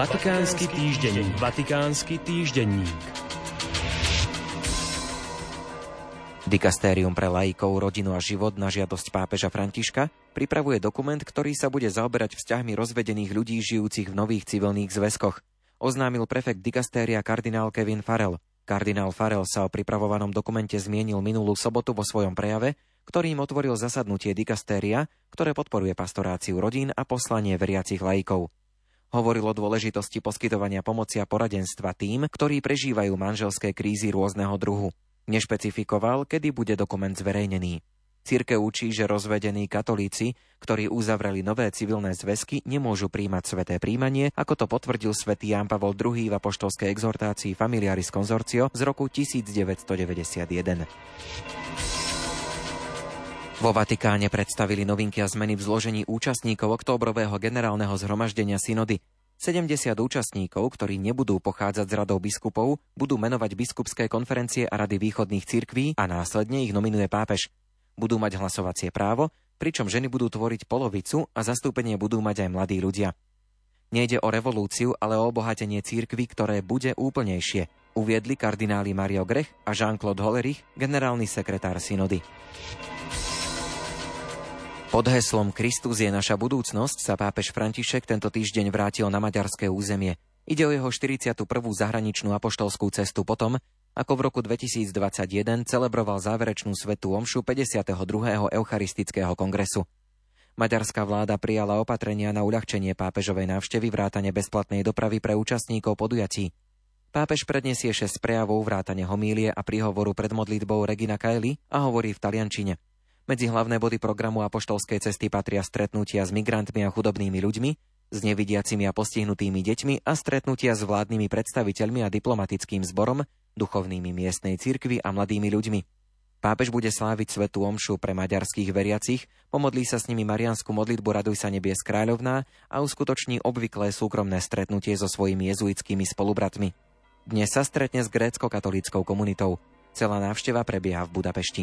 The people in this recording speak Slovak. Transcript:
Vatikánsky týždenník. Vatikánsky týždenník. Dikastérium pre laikov, rodinu a život na žiadosť pápeža Františka pripravuje dokument, ktorý sa bude zaoberať vzťahmi rozvedených ľudí žijúcich v nových civilných zväzkoch. Oznámil prefekt dikastéria kardinál Kevin Farrell. Kardinál Farrell sa o pripravovanom dokumente zmienil minulú sobotu vo svojom prejave, ktorým otvoril zasadnutie dikastéria, ktoré podporuje pastoráciu rodín a poslanie veriacich laikov. Hovoril o dôležitosti poskytovania pomoci a poradenstva tým, ktorí prežívajú manželské krízy rôzneho druhu. Nešpecifikoval, kedy bude dokument zverejnený. Círke učí, že rozvedení katolíci, ktorí uzavreli nové civilné zväzky, nemôžu príjmať sveté príjmanie, ako to potvrdil svätý Ján Pavol II v apoštolskej exhortácii Familiaris Consortio z roku 1991. Vo Vatikáne predstavili novinky a zmeny v zložení účastníkov októbrového generálneho zhromaždenia synody. 70 účastníkov, ktorí nebudú pochádzať z radov biskupov, budú menovať biskupské konferencie a rady východných cirkví a následne ich nominuje pápež. Budú mať hlasovacie právo, pričom ženy budú tvoriť polovicu a zastúpenie budú mať aj mladí ľudia. Nejde o revolúciu, ale o obohatenie církvy, ktoré bude úplnejšie, uviedli kardináli Mario Grech a Jean-Claude Hollerich, generálny sekretár synody. Pod heslom Kristus je naša budúcnosť sa pápež František tento týždeň vrátil na maďarské územie. Ide o jeho 41. zahraničnú apoštolskú cestu potom, ako v roku 2021 celebroval záverečnú svetú omšu 52. Eucharistického kongresu. Maďarská vláda prijala opatrenia na uľahčenie pápežovej návštevy vrátane bezplatnej dopravy pre účastníkov podujatí. Pápež predniesie 6 prejavov vrátane homílie a príhovoru pred modlitbou Regina Kaeli a hovorí v taliančine – medzi hlavné body programu apoštolskej cesty patria stretnutia s migrantmi a chudobnými ľuďmi, s nevidiacimi a postihnutými deťmi a stretnutia s vládnymi predstaviteľmi a diplomatickým zborom, duchovnými miestnej cirkvy a mladými ľuďmi. Pápež bude sláviť svetú omšu pre maďarských veriacich, pomodlí sa s nimi mariansku modlitbu Raduj sa nebies kráľovná a uskutoční obvyklé súkromné stretnutie so svojimi jezuitskými spolubratmi. Dnes sa stretne s grécko-katolíckou komunitou. Celá návšteva prebieha v Budapešti.